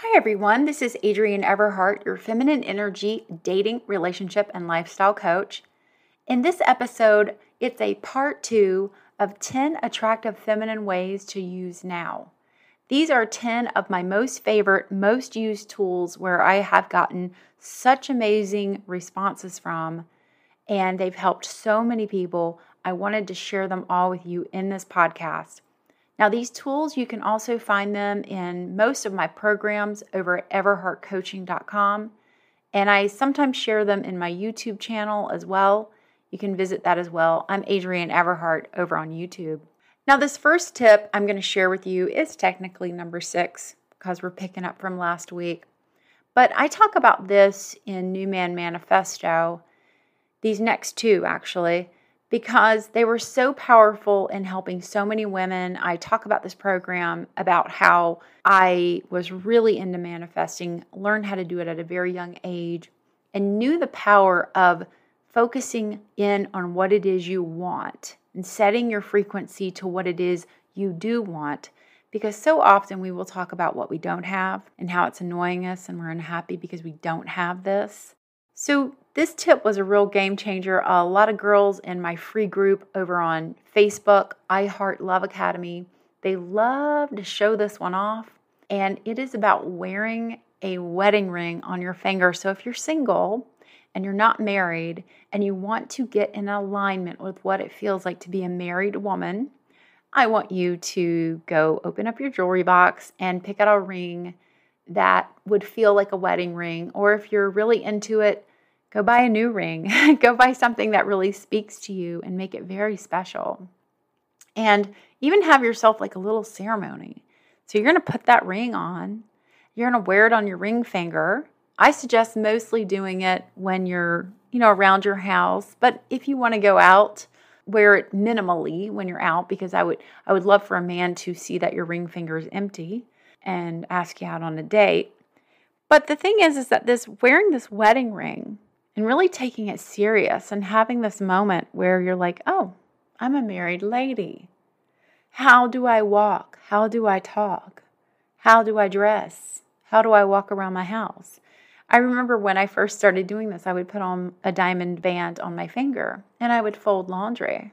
Hi, everyone. This is Adrienne Everheart, your feminine energy dating, relationship, and lifestyle coach. In this episode, it's a part two of 10 attractive feminine ways to use now. These are 10 of my most favorite, most used tools where I have gotten such amazing responses from, and they've helped so many people. I wanted to share them all with you in this podcast. Now, these tools, you can also find them in most of my programs over at everheartcoaching.com. And I sometimes share them in my YouTube channel as well. You can visit that as well. I'm Adrienne Everheart over on YouTube. Now, this first tip I'm going to share with you is technically number six because we're picking up from last week. But I talk about this in New Man Manifesto, these next two actually because they were so powerful in helping so many women. I talk about this program about how I was really into manifesting, learned how to do it at a very young age, and knew the power of focusing in on what it is you want and setting your frequency to what it is you do want. Because so often we will talk about what we don't have and how it's annoying us and we're unhappy because we don't have this. So, this tip was a real game changer. A lot of girls in my free group over on Facebook, I Heart Love Academy, they love to show this one off. And it is about wearing a wedding ring on your finger. So, if you're single and you're not married and you want to get in alignment with what it feels like to be a married woman, I want you to go open up your jewelry box and pick out a ring that would feel like a wedding ring. Or if you're really into it, Go buy a new ring. Go buy something that really speaks to you and make it very special. And even have yourself like a little ceremony. So you're going to put that ring on. You're going to wear it on your ring finger. I suggest mostly doing it when you're, you know, around your house, but if you want to go out, wear it minimally when you're out because I would I would love for a man to see that your ring finger is empty and ask you out on a date. But the thing is is that this wearing this wedding ring and really taking it serious and having this moment where you're like, oh, I'm a married lady. How do I walk? How do I talk? How do I dress? How do I walk around my house? I remember when I first started doing this, I would put on a diamond band on my finger and I would fold laundry.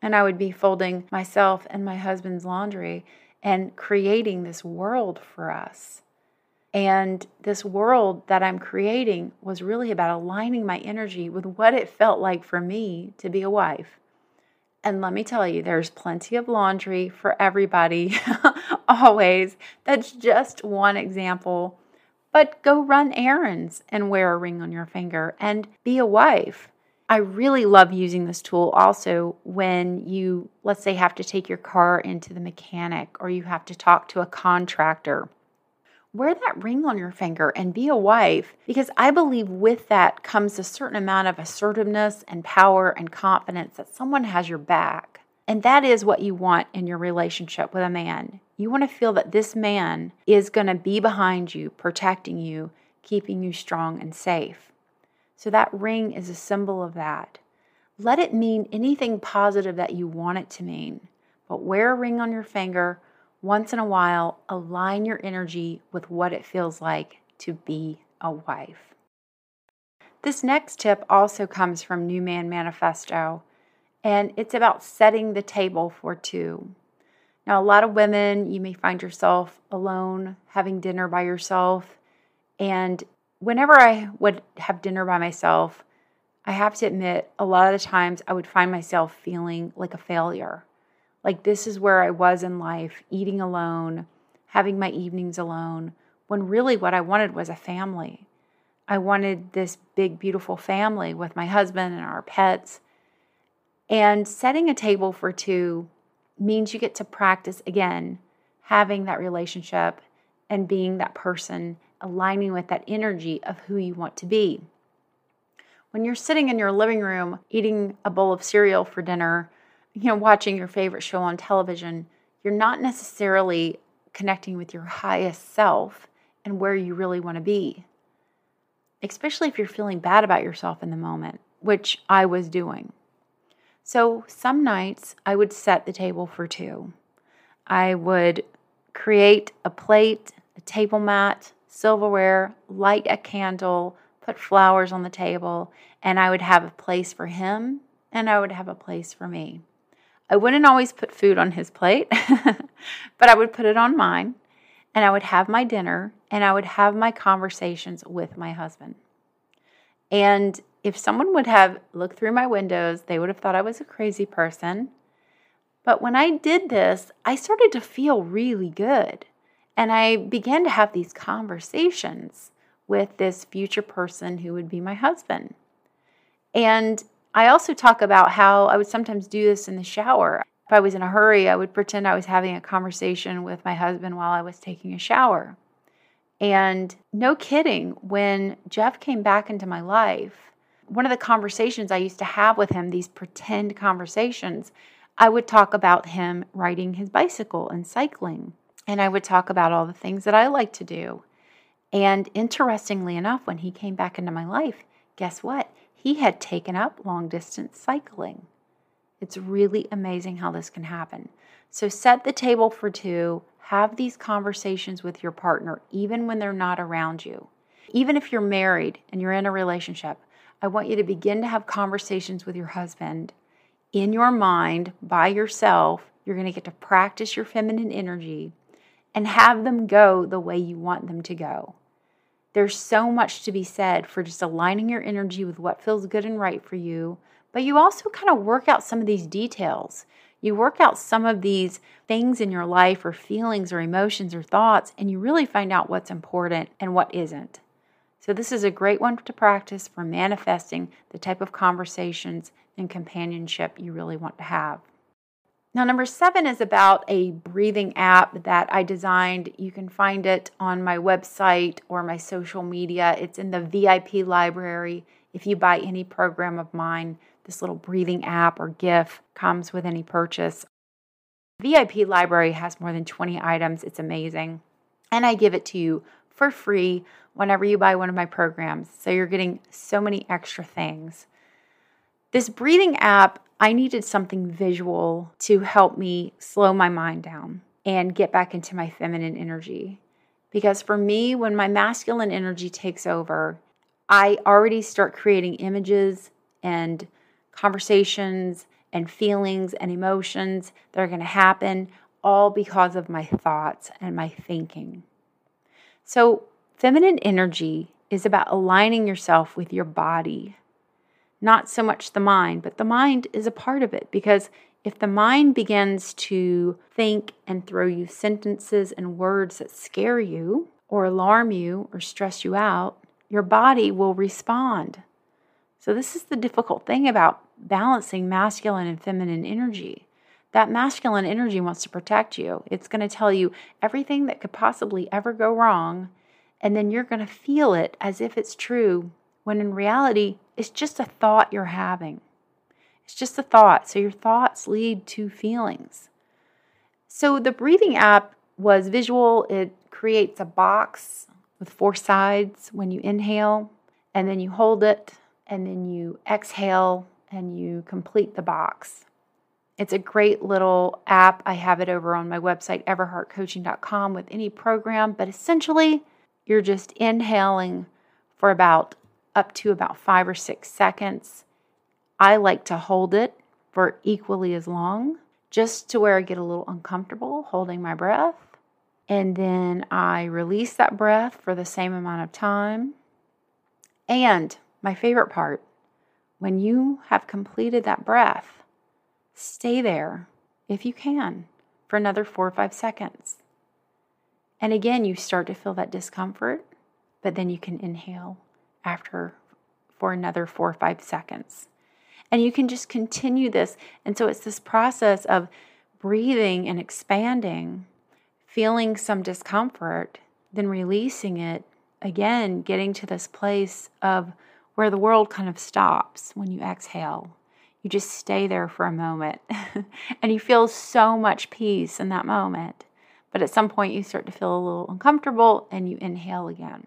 And I would be folding myself and my husband's laundry and creating this world for us. And this world that I'm creating was really about aligning my energy with what it felt like for me to be a wife. And let me tell you, there's plenty of laundry for everybody, always. That's just one example. But go run errands and wear a ring on your finger and be a wife. I really love using this tool also when you, let's say, have to take your car into the mechanic or you have to talk to a contractor wear that ring on your finger and be a wife because I believe with that comes a certain amount of assertiveness and power and confidence that someone has your back. And that is what you want in your relationship with a man. You want to feel that this man is going to be behind you, protecting you, keeping you strong and safe. So that ring is a symbol of that. Let it mean anything positive that you want it to mean. But wear a ring on your finger once in a while, align your energy with what it feels like to be a wife. This next tip also comes from New Man Manifesto, and it's about setting the table for two. Now, a lot of women, you may find yourself alone having dinner by yourself. And whenever I would have dinner by myself, I have to admit, a lot of the times I would find myself feeling like a failure. Like, this is where I was in life, eating alone, having my evenings alone, when really what I wanted was a family. I wanted this big, beautiful family with my husband and our pets. And setting a table for two means you get to practice again having that relationship and being that person, aligning with that energy of who you want to be. When you're sitting in your living room eating a bowl of cereal for dinner, you know, watching your favorite show on television, you're not necessarily connecting with your highest self and where you really want to be. Especially if you're feeling bad about yourself in the moment, which I was doing. So some nights I would set the table for two. I would create a plate, a table mat, silverware, light a candle, put flowers on the table, and I would have a place for him and I would have a place for me. I wouldn't always put food on his plate, but I would put it on mine and I would have my dinner and I would have my conversations with my husband. And if someone would have looked through my windows, they would have thought I was a crazy person. But when I did this, I started to feel really good. And I began to have these conversations with this future person who would be my husband. And I also talk about how I would sometimes do this in the shower. If I was in a hurry, I would pretend I was having a conversation with my husband while I was taking a shower. And no kidding, when Jeff came back into my life, one of the conversations I used to have with him, these pretend conversations, I would talk about him riding his bicycle and cycling. And I would talk about all the things that I like to do. And interestingly enough, when he came back into my life, guess what? He had taken up long distance cycling. It's really amazing how this can happen. So set the table for two, have these conversations with your partner, even when they're not around you. Even if you're married and you're in a relationship, I want you to begin to have conversations with your husband in your mind by yourself. You're going to get to practice your feminine energy and have them go the way you want them to go. There's so much to be said for just aligning your energy with what feels good and right for you, but you also kind of work out some of these details. You work out some of these things in your life, or feelings, or emotions, or thoughts, and you really find out what's important and what isn't. So, this is a great one to practice for manifesting the type of conversations and companionship you really want to have. Now, number seven is about a breathing app that I designed. You can find it on my website or my social media. It's in the VIP library. If you buy any program of mine, this little breathing app or GIF comes with any purchase. VIP library has more than 20 items. It's amazing. And I give it to you for free whenever you buy one of my programs. So you're getting so many extra things. This breathing app I needed something visual to help me slow my mind down and get back into my feminine energy. Because for me, when my masculine energy takes over, I already start creating images and conversations and feelings and emotions that are going to happen all because of my thoughts and my thinking. So, feminine energy is about aligning yourself with your body not so much the mind, but the mind is a part of it because if the mind begins to think and throw you sentences and words that scare you or alarm you or stress you out, your body will respond. So, this is the difficult thing about balancing masculine and feminine energy. That masculine energy wants to protect you. It's going to tell you everything that could possibly ever go wrong, and then you're going to feel it as if it's true when in reality, it's just a thought you're having. It's just a thought. So your thoughts lead to feelings. So the breathing app was visual. It creates a box with four sides when you inhale, and then you hold it, and then you exhale, and you complete the box. It's a great little app. I have it over on my website, everheartcoaching.com, with any program, but essentially, you're just inhaling for about up to about five or six seconds. I like to hold it for equally as long, just to where I get a little uncomfortable holding my breath. And then I release that breath for the same amount of time. And my favorite part, when you have completed that breath, stay there if you can for another four or five seconds. And again, you start to feel that discomfort, but then you can inhale after for another four or five seconds. And you can just continue this. And so it's this process of breathing and expanding, feeling some discomfort, then releasing it again, getting to this place of where the world kind of stops when you exhale. You just stay there for a moment and you feel so much peace in that moment. But at some point, you start to feel a little uncomfortable and you inhale again.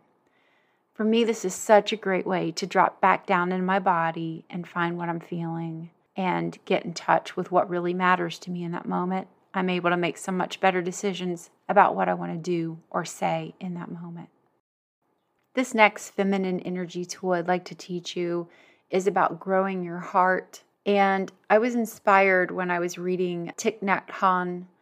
For me, this is such a great way to drop back down in my body and find what I'm feeling and get in touch with what really matters to me in that moment. I'm able to make some much better decisions about what I want to do or say in that moment. This next feminine energy tool I'd like to teach you is about growing your heart. And I was inspired when I was reading Thich Nhat Hanh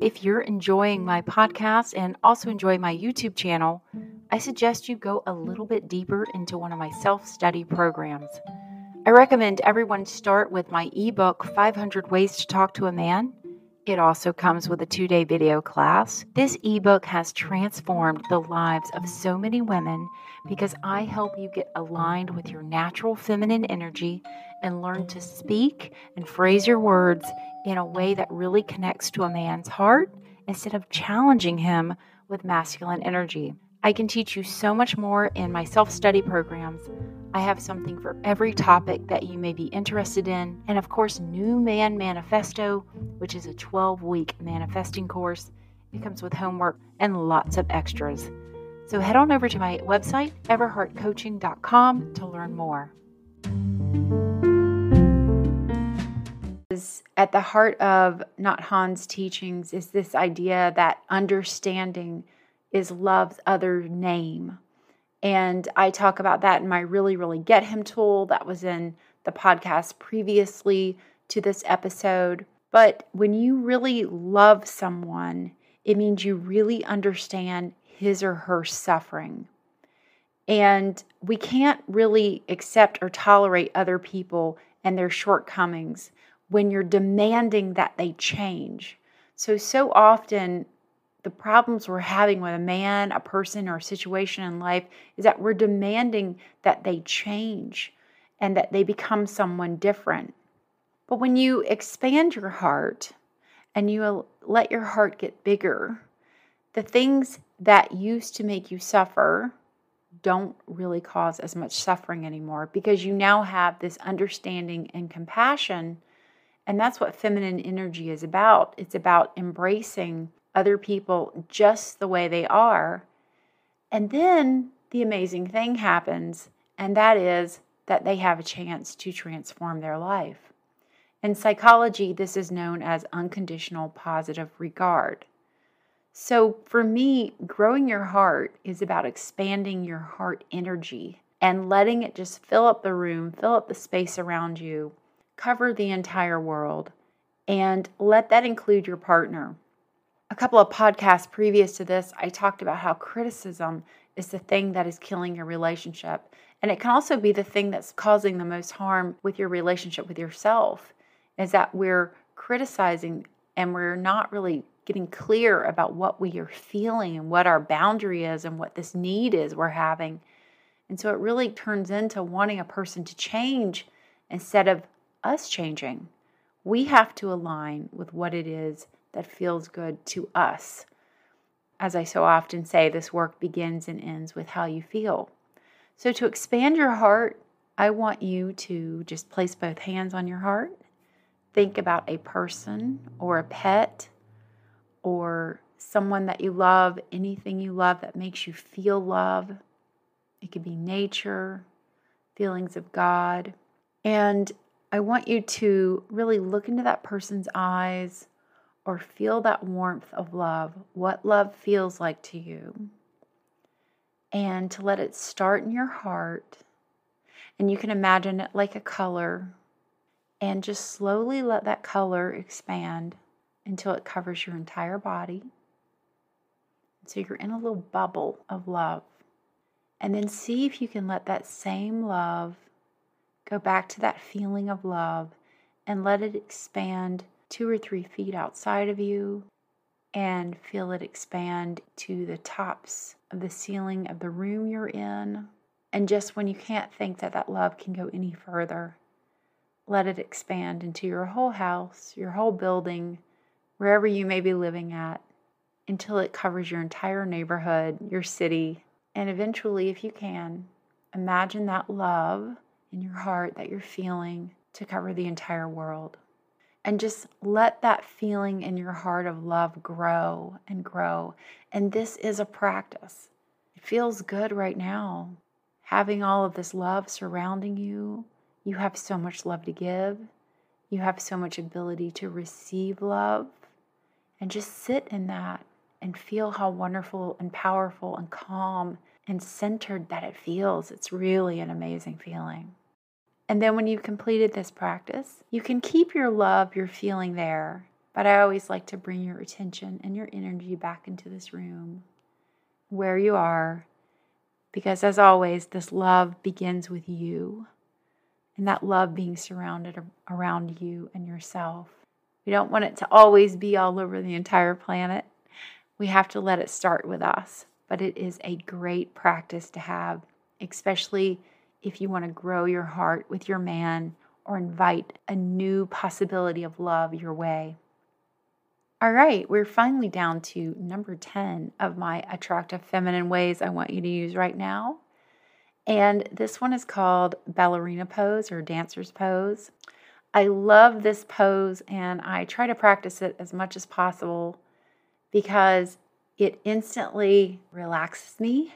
If you're enjoying my podcast and also enjoy my YouTube channel, I suggest you go a little bit deeper into one of my self study programs. I recommend everyone start with my ebook, 500 Ways to Talk to a Man. It also comes with a two day video class. This ebook has transformed the lives of so many women because I help you get aligned with your natural feminine energy and learn to speak and phrase your words in a way that really connects to a man's heart instead of challenging him with masculine energy. I can teach you so much more in my self study programs. I have something for every topic that you may be interested in. And of course, New Man Manifesto, which is a 12 week manifesting course. It comes with homework and lots of extras. So head on over to my website, everheartcoaching.com, to learn more. At the heart of Nhat Hanh's teachings is this idea that understanding is love's other name. And I talk about that in my Really, Really Get Him tool that was in the podcast previously to this episode. But when you really love someone, it means you really understand his or her suffering. And we can't really accept or tolerate other people and their shortcomings when you're demanding that they change. So, so often, the problems we're having with a man, a person, or a situation in life is that we're demanding that they change and that they become someone different. But when you expand your heart and you let your heart get bigger, the things that used to make you suffer don't really cause as much suffering anymore because you now have this understanding and compassion. And that's what feminine energy is about. It's about embracing other people just the way they are. And then the amazing thing happens, and that is that they have a chance to transform their life. In psychology, this is known as unconditional positive regard. So, for me, growing your heart is about expanding your heart energy and letting it just fill up the room, fill up the space around you, cover the entire world, and let that include your partner a couple of podcasts previous to this, I talked about how criticism is the thing that is killing your relationship. And it can also be the thing that's causing the most harm with your relationship with yourself, is that we're criticizing and we're not really getting clear about what we are feeling and what our boundary is and what this need is we're having. And so it really turns into wanting a person to change instead of us changing. We have to align with what it is that feels good to us. As I so often say, this work begins and ends with how you feel. So, to expand your heart, I want you to just place both hands on your heart think about a person or a pet or someone that you love, anything you love that makes you feel love. It could be nature, feelings of God. And I want you to really look into that person's eyes or feel that warmth of love, what love feels like to you, and to let it start in your heart. And you can imagine it like a color, and just slowly let that color expand until it covers your entire body. So you're in a little bubble of love. And then see if you can let that same love go back to that feeling of love and let it expand two or three feet outside of you and feel it expand to the tops of the ceiling of the room you're in. And just when you can't think that that love can go any further, let it expand into your whole house, your whole building, wherever you may be living at, until it covers your entire neighborhood, your city, and eventually, if you can, imagine that love in your heart that you're feeling to cover the entire world. And just let that feeling in your heart of love grow and grow. And this is a practice. It feels good right now. Having all of this love surrounding you, you have so much love to give. You have so much ability to receive love. And just sit in that and feel how wonderful and powerful and calm and centered that it feels. It's really an amazing feeling. And then when you've completed this practice, you can keep your love, your feeling there. But I always like to bring your attention and your energy back into this room where you are. Because as always, this love begins with you. And that love being surrounded around you and yourself. We don't want it to always be all over the entire planet. We have to let it start with us. But it is a great practice to have, especially if you want to grow your heart with your man or invite a new possibility of love your way. All right, we're finally down to number 10 of my attractive feminine ways I want you to use right now. And this one is called ballerina pose or dancer's pose. I love this pose and I try to practice it as much as possible because it instantly relaxes me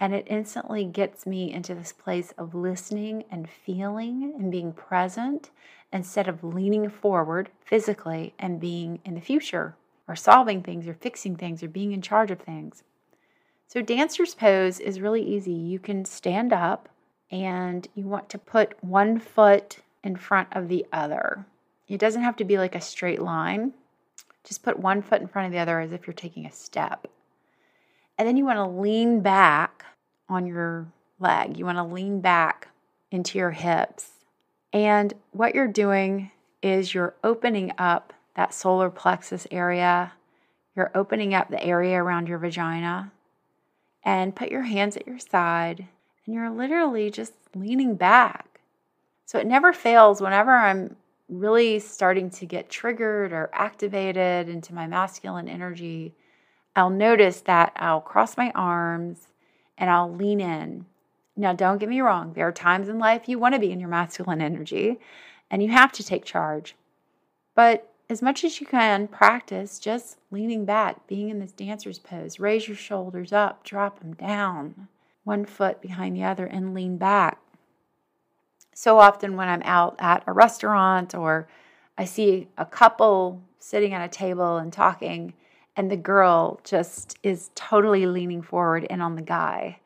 and it instantly gets me into this place of listening and feeling and being present instead of leaning forward physically and being in the future or solving things or fixing things or being in charge of things. So, dancer's pose is really easy. You can stand up and you want to put one foot in front of the other. It doesn't have to be like a straight line. Just put one foot in front of the other as if you're taking a step. And then you want to lean back on your leg. You want to lean back into your hips. And what you're doing is you're opening up that solar plexus area. You're opening up the area around your vagina. And put your hands at your side. And you're literally just leaning back. So it never fails whenever I'm really starting to get triggered or activated into my masculine energy I'll notice that I'll cross my arms and I'll lean in. Now, don't get me wrong, there are times in life you want to be in your masculine energy and you have to take charge. But as much as you can, practice just leaning back, being in this dancer's pose. Raise your shoulders up, drop them down, one foot behind the other, and lean back. So often, when I'm out at a restaurant or I see a couple sitting at a table and talking, and the girl just is totally leaning forward and on the guy.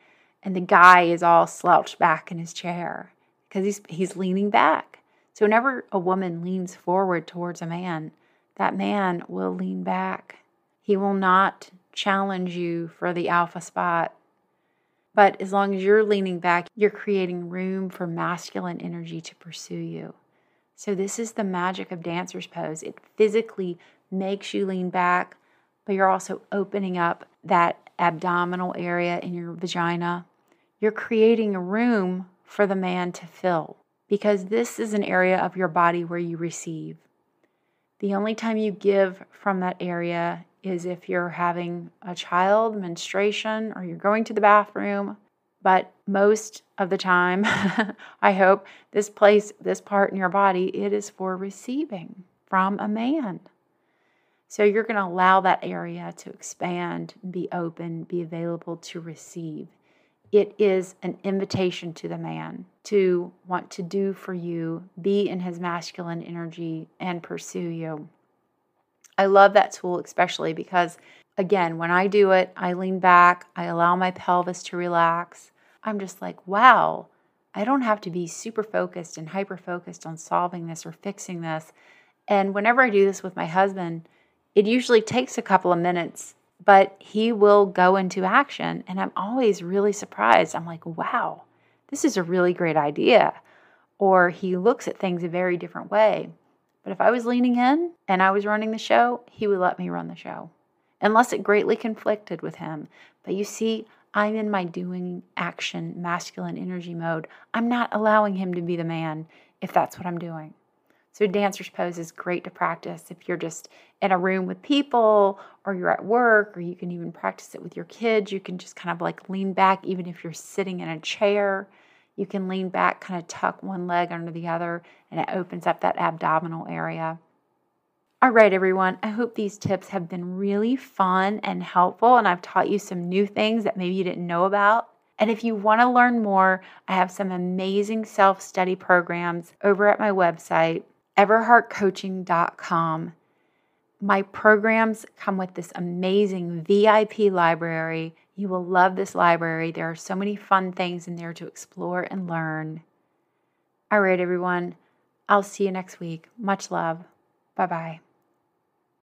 And the guy is all slouched back in his chair because he's he's leaning back. So whenever a woman leans forward towards a man that man will lean back. He will not challenge you for the alpha spot. But as long as you're leaning back you're creating room for masculine energy to pursue you. So this is the magic of dancer's pose. It physically makes you lean back but you're also opening up that abdominal area in your vagina. You're creating a room for the man to fill because this is an area of your body where you receive. The only time you give from that area is if you're having a child, menstruation, or you're going to the bathroom. But most of the time, I hope this place, this part in your body, it is for receiving from a man. So you're going to allow that area to expand, be open, be available to receive. It is an invitation to the man to want to do for you, be in his masculine energy, and pursue you. I love that tool, especially because, again, when I do it, I lean back, I allow my pelvis to relax. I'm just like, wow, I don't have to be super focused and hyper focused on solving this or fixing this. And whenever I do this with my husband, it usually takes a couple of minutes, but he will go into action. And I'm always really surprised. I'm like, wow, this is a really great idea. Or he looks at things a very different way. But if I was leaning in and I was running the show, he would let me run the show, unless it greatly conflicted with him. But you see, I'm in my doing action masculine energy mode. I'm not allowing him to be the man if that's what I'm doing. So, dancer's pose is great to practice if you're just in a room with people or you're at work, or you can even practice it with your kids. You can just kind of like lean back, even if you're sitting in a chair. You can lean back, kind of tuck one leg under the other, and it opens up that abdominal area. All right, everyone, I hope these tips have been really fun and helpful, and I've taught you some new things that maybe you didn't know about. And if you want to learn more, I have some amazing self study programs over at my website everheartcoaching.com. My programs come with this amazing VIP library. You will love this library. There are so many fun things in there to explore and learn. All right, everyone. I'll see you next week. Much love. Bye bye.